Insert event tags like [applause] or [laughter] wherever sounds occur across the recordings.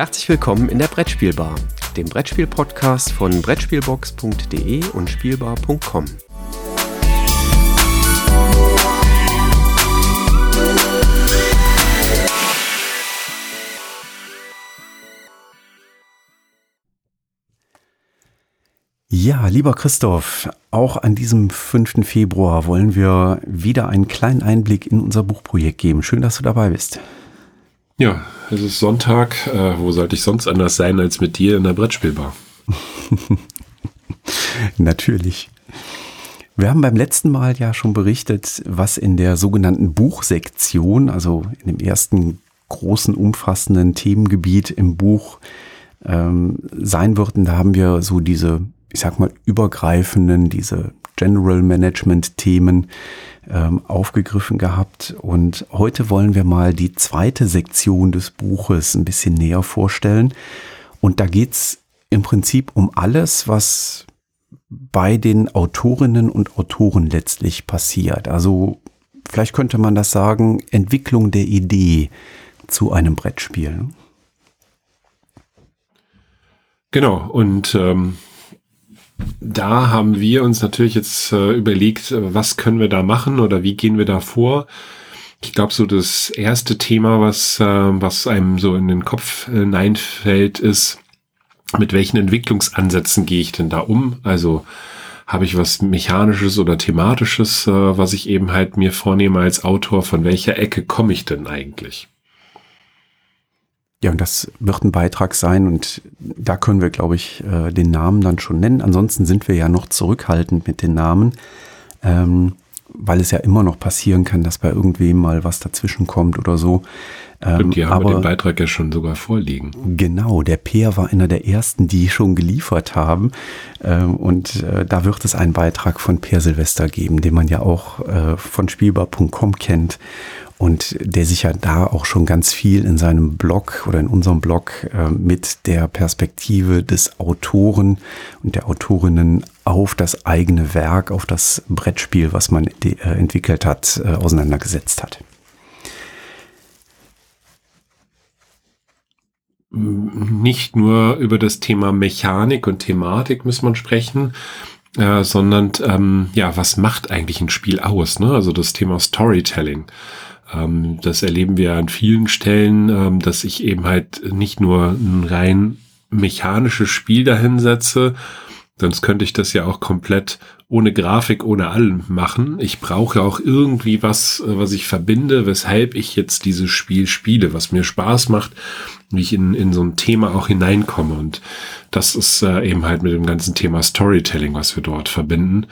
Herzlich willkommen in der Brettspielbar, dem Brettspiel-Podcast von Brettspielbox.de und Spielbar.com. Ja, lieber Christoph, auch an diesem 5. Februar wollen wir wieder einen kleinen Einblick in unser Buchprojekt geben. Schön, dass du dabei bist. Ja, es ist Sonntag. Äh, wo sollte ich sonst anders sein als mit dir in der Brettspielbar? [laughs] Natürlich. Wir haben beim letzten Mal ja schon berichtet, was in der sogenannten Buchsektion, also in dem ersten großen, umfassenden Themengebiet im Buch ähm, sein wird. Und da haben wir so diese ich sag mal, übergreifenden, diese General Management Themen ähm, aufgegriffen gehabt. Und heute wollen wir mal die zweite Sektion des Buches ein bisschen näher vorstellen. Und da geht's im Prinzip um alles, was bei den Autorinnen und Autoren letztlich passiert. Also vielleicht könnte man das sagen, Entwicklung der Idee zu einem Brettspiel. Genau, und ähm, da haben wir uns natürlich jetzt äh, überlegt, äh, was können wir da machen oder wie gehen wir da vor. Ich glaube, so das erste Thema, was, äh, was einem so in den Kopf hineinfällt, ist, mit welchen Entwicklungsansätzen gehe ich denn da um? Also habe ich was Mechanisches oder Thematisches, äh, was ich eben halt mir vornehme als Autor? Von welcher Ecke komme ich denn eigentlich? Ja, und das wird ein Beitrag sein und da können wir, glaube ich, äh, den Namen dann schon nennen. Ansonsten sind wir ja noch zurückhaltend mit den Namen, ähm, weil es ja immer noch passieren kann, dass bei irgendwem mal was dazwischen kommt oder so. Ähm, und die haben aber, den Beitrag ja schon sogar vorliegen. Genau, der Peer war einer der ersten, die schon geliefert haben. Ähm, und äh, da wird es einen Beitrag von Peer Silvester geben, den man ja auch äh, von spielbar.com kennt und der sich ja da auch schon ganz viel in seinem Blog oder in unserem Blog äh, mit der Perspektive des Autoren und der Autorinnen auf das eigene Werk, auf das Brettspiel, was man äh, entwickelt hat, äh, auseinandergesetzt hat. Nicht nur über das Thema Mechanik und Thematik muss man sprechen, äh, sondern ähm, ja, was macht eigentlich ein Spiel aus? Ne? Also das Thema Storytelling. Ähm, das erleben wir an vielen Stellen, ähm, dass ich eben halt nicht nur ein rein mechanisches Spiel dahinsetze, sonst könnte ich das ja auch komplett ohne Grafik, ohne allem machen. Ich brauche auch irgendwie was, äh, was ich verbinde, weshalb ich jetzt dieses Spiel spiele, was mir Spaß macht, wie ich in, in so ein Thema auch hineinkomme. Und das ist äh, eben halt mit dem ganzen Thema Storytelling, was wir dort verbinden.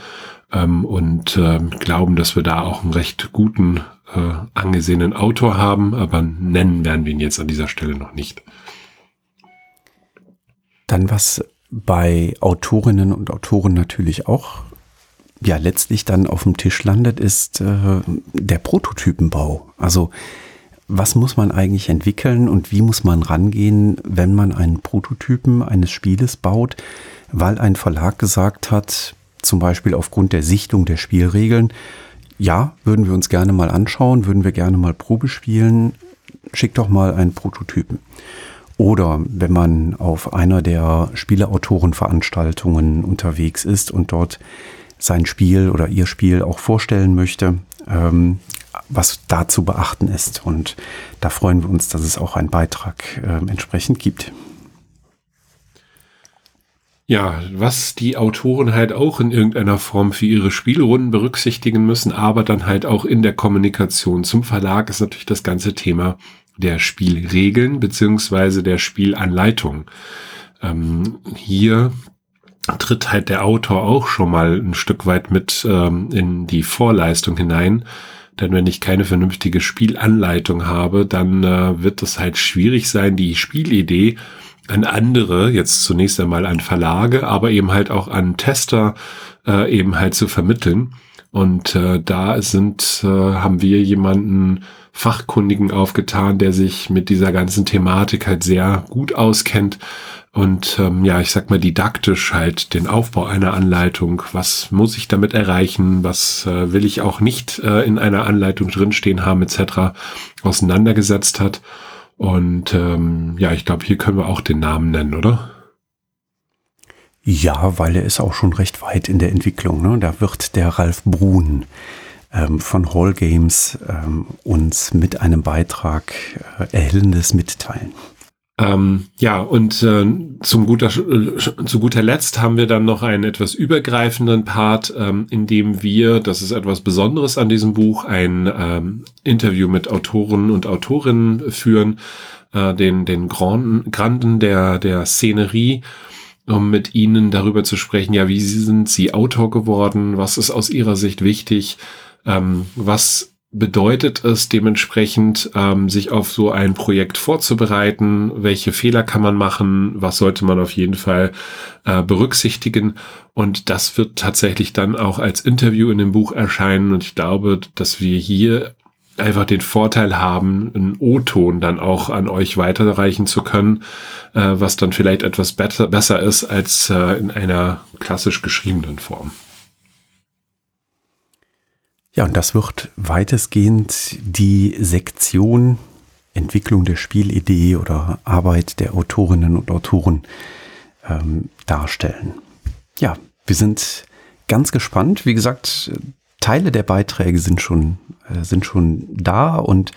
Ähm, und äh, glauben, dass wir da auch einen recht guten äh, angesehenen Autor haben, aber nennen werden wir ihn jetzt an dieser Stelle noch nicht. Dann was bei Autorinnen und Autoren natürlich auch ja letztlich dann auf dem Tisch landet, ist äh, der Prototypenbau. Also was muss man eigentlich entwickeln und wie muss man rangehen, wenn man einen Prototypen eines Spieles baut, weil ein Verlag gesagt hat, zum Beispiel aufgrund der Sichtung der Spielregeln, ja, würden wir uns gerne mal anschauen, würden wir gerne mal Probe spielen. Schick doch mal einen Prototypen. Oder wenn man auf einer der Spieleautorenveranstaltungen unterwegs ist und dort sein Spiel oder ihr Spiel auch vorstellen möchte, ähm, was da zu beachten ist. Und da freuen wir uns, dass es auch einen Beitrag äh, entsprechend gibt. Ja, was die Autoren halt auch in irgendeiner Form für ihre Spielrunden berücksichtigen müssen, aber dann halt auch in der Kommunikation zum Verlag ist natürlich das ganze Thema der Spielregeln beziehungsweise der Spielanleitung. Ähm, hier tritt halt der Autor auch schon mal ein Stück weit mit ähm, in die Vorleistung hinein. Denn wenn ich keine vernünftige Spielanleitung habe, dann äh, wird es halt schwierig sein, die Spielidee an andere, jetzt zunächst einmal an Verlage, aber eben halt auch an Tester äh, eben halt zu vermitteln. Und äh, da sind, äh, haben wir jemanden Fachkundigen aufgetan, der sich mit dieser ganzen Thematik halt sehr gut auskennt und ähm, ja, ich sag mal didaktisch halt den Aufbau einer Anleitung, was muss ich damit erreichen, was äh, will ich auch nicht äh, in einer Anleitung drinstehen haben etc. auseinandergesetzt hat Und ähm, ja, ich glaube, hier können wir auch den Namen nennen, oder? Ja, weil er ist auch schon recht weit in der Entwicklung. Ne? Da wird der Ralf Brun ähm, von Hall Games ähm, uns mit einem Beitrag äh, Erhellendes mitteilen. Ähm, ja, und äh, zum guter, äh, zu guter Letzt haben wir dann noch einen etwas übergreifenden Part, ähm, in dem wir, das ist etwas Besonderes an diesem Buch, ein ähm, Interview mit Autoren und Autorinnen führen, äh, den, den Granden, Granden der, der Szenerie, um mit ihnen darüber zu sprechen, ja, wie sind sie Autor geworden, was ist aus ihrer Sicht wichtig, ähm, was bedeutet es dementsprechend, ähm, sich auf so ein Projekt vorzubereiten? Welche Fehler kann man machen? Was sollte man auf jeden Fall äh, berücksichtigen? Und das wird tatsächlich dann auch als Interview in dem Buch erscheinen. Und ich glaube, dass wir hier einfach den Vorteil haben, einen O-Ton dann auch an euch weiterreichen zu können, äh, was dann vielleicht etwas besser, besser ist als äh, in einer klassisch geschriebenen Form. Ja, und das wird weitestgehend die Sektion Entwicklung der Spielidee oder Arbeit der Autorinnen und Autoren ähm, darstellen. Ja, wir sind ganz gespannt. Wie gesagt, Teile der Beiträge sind schon, äh, sind schon da und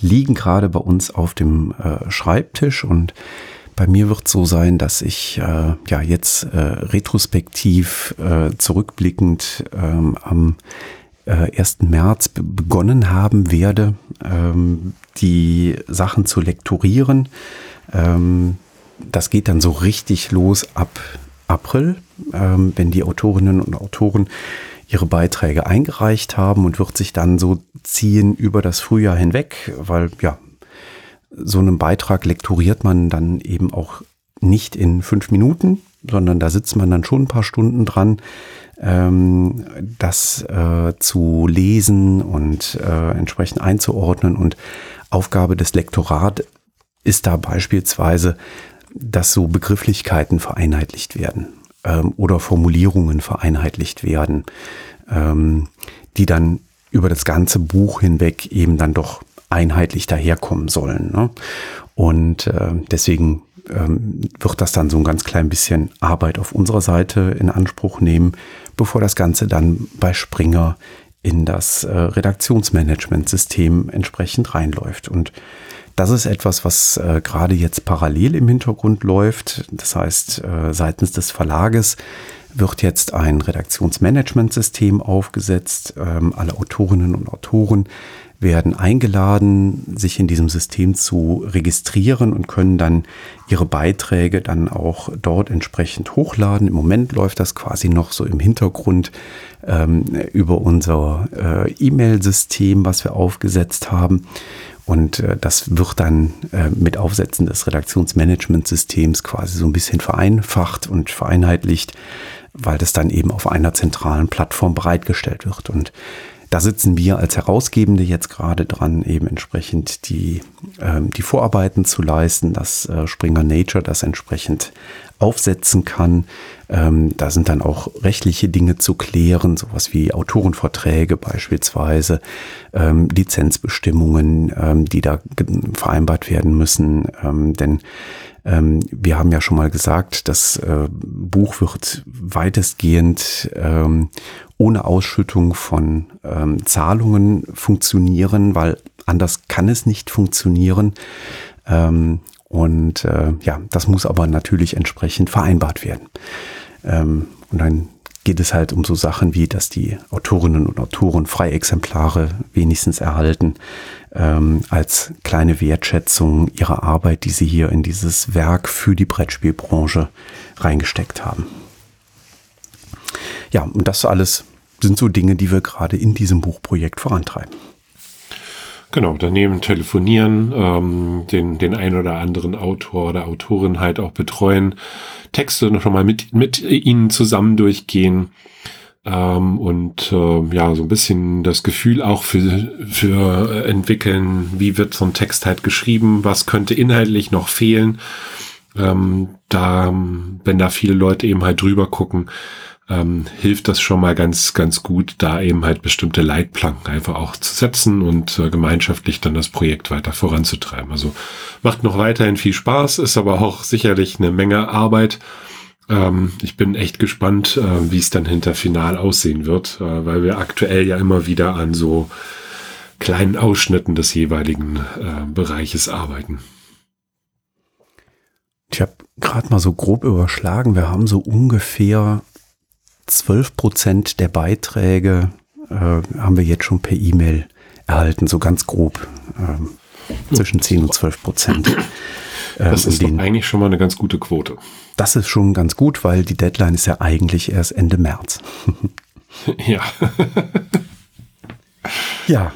liegen gerade bei uns auf dem äh, Schreibtisch und bei mir wird so sein, dass ich äh, ja jetzt äh, retrospektiv äh, zurückblickend ähm, am äh, 1. März begonnen haben werde, ähm, die Sachen zu lektorieren. Ähm, das geht dann so richtig los ab April, ähm, wenn die Autorinnen und Autoren ihre Beiträge eingereicht haben und wird sich dann so ziehen über das Frühjahr hinweg, weil ja, so einen Beitrag lektoriert man dann eben auch nicht in fünf Minuten, sondern da sitzt man dann schon ein paar Stunden dran, ähm, das äh, zu lesen und äh, entsprechend einzuordnen. Und Aufgabe des Lektorat ist da beispielsweise, dass so Begrifflichkeiten vereinheitlicht werden ähm, oder Formulierungen vereinheitlicht werden, ähm, die dann über das ganze Buch hinweg eben dann doch einheitlich daherkommen sollen. Ne? Und äh, deswegen ähm, wird das dann so ein ganz klein bisschen Arbeit auf unserer Seite in Anspruch nehmen, bevor das Ganze dann bei Springer in das äh, Redaktionsmanagementsystem entsprechend reinläuft. Und das ist etwas, was äh, gerade jetzt parallel im Hintergrund läuft. Das heißt, äh, seitens des Verlages wird jetzt ein Redaktionsmanagementsystem aufgesetzt. Ähm, alle Autorinnen und Autoren werden eingeladen, sich in diesem System zu registrieren und können dann ihre Beiträge dann auch dort entsprechend hochladen. Im Moment läuft das quasi noch so im Hintergrund ähm, über unser äh, E-Mail-System, was wir aufgesetzt haben. Und äh, das wird dann äh, mit Aufsetzen des Redaktionsmanagementsystems quasi so ein bisschen vereinfacht und vereinheitlicht, weil das dann eben auf einer zentralen Plattform bereitgestellt wird. Und da sitzen wir als Herausgebende jetzt gerade dran, eben entsprechend die, ähm, die Vorarbeiten zu leisten, dass äh, Springer Nature das entsprechend aufsetzen kann. Ähm, da sind dann auch rechtliche Dinge zu klären, sowas wie Autorenverträge beispielsweise, ähm, Lizenzbestimmungen, ähm, die da vereinbart werden müssen. Ähm, denn ähm, wir haben ja schon mal gesagt, das äh, Buch wird weitestgehend ähm, ohne Ausschüttung von ähm, Zahlungen funktionieren, weil anders kann es nicht funktionieren. Ähm, und äh, ja, das muss aber natürlich entsprechend vereinbart werden. Ähm, und dann geht es halt um so Sachen wie, dass die Autorinnen und Autoren Freiexemplare wenigstens erhalten, ähm, als kleine Wertschätzung ihrer Arbeit, die sie hier in dieses Werk für die Brettspielbranche reingesteckt haben. Ja, und das alles sind so Dinge, die wir gerade in diesem Buchprojekt vorantreiben. Genau, daneben telefonieren, ähm, den, den ein oder anderen Autor oder Autorin halt auch betreuen, Texte noch mal mit, mit ihnen zusammen durchgehen ähm, und äh, ja, so ein bisschen das Gefühl auch für, für entwickeln, wie wird so ein Text halt geschrieben, was könnte inhaltlich noch fehlen. Ähm, da, wenn da viele Leute eben halt drüber gucken, ähm, hilft das schon mal ganz, ganz gut, da eben halt bestimmte Leitplanken einfach auch zu setzen und äh, gemeinschaftlich dann das Projekt weiter voranzutreiben. Also macht noch weiterhin viel Spaß, ist aber auch sicherlich eine Menge Arbeit. Ähm, ich bin echt gespannt, äh, wie es dann hinter Final aussehen wird, äh, weil wir aktuell ja immer wieder an so kleinen Ausschnitten des jeweiligen äh, Bereiches arbeiten. Ich habe gerade mal so grob überschlagen, wir haben so ungefähr 12 Prozent der Beiträge äh, haben wir jetzt schon per E-Mail erhalten, so ganz grob. Ähm, zwischen 10 und 12 Prozent. Ähm, das ist den, eigentlich schon mal eine ganz gute Quote. Das ist schon ganz gut, weil die Deadline ist ja eigentlich erst Ende März. [laughs] ja. [laughs] ja,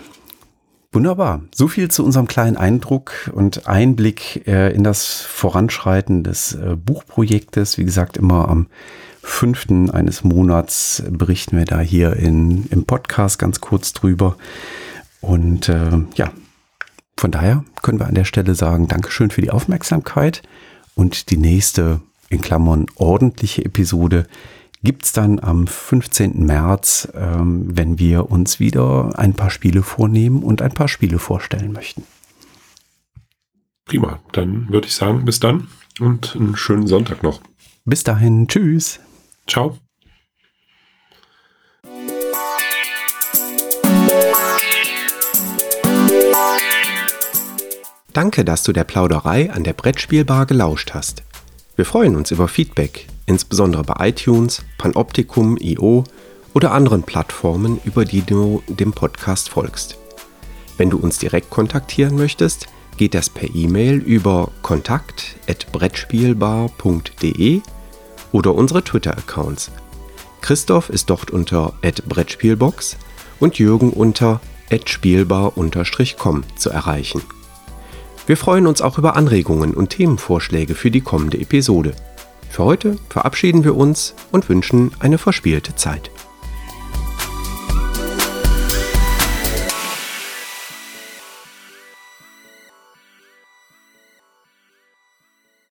Wunderbar. So viel zu unserem kleinen Eindruck und Einblick äh, in das Voranschreiten des äh, Buchprojektes. Wie gesagt, immer am fünften eines Monats berichten wir da hier in, im Podcast ganz kurz drüber. Und äh, ja, von daher können wir an der Stelle sagen, Dankeschön für die Aufmerksamkeit und die nächste, in Klammern, ordentliche Episode gibt es dann am 15. März, ähm, wenn wir uns wieder ein paar Spiele vornehmen und ein paar Spiele vorstellen möchten. Prima, dann würde ich sagen, bis dann und einen schönen Sonntag noch. Bis dahin, tschüss. Ciao. Danke, dass du der Plauderei an der Brettspielbar gelauscht hast. Wir freuen uns über Feedback, insbesondere bei iTunes, Panoptikum, IO oder anderen Plattformen, über die du dem Podcast folgst. Wenn du uns direkt kontaktieren möchtest, geht das per E-Mail über kontakt@brettspielbar.de oder unsere Twitter-Accounts. Christoph ist dort unter @brettspielbox und Jürgen unter @spielbar_com zu erreichen. Wir freuen uns auch über Anregungen und Themenvorschläge für die kommende Episode. Für heute verabschieden wir uns und wünschen eine verspielte Zeit.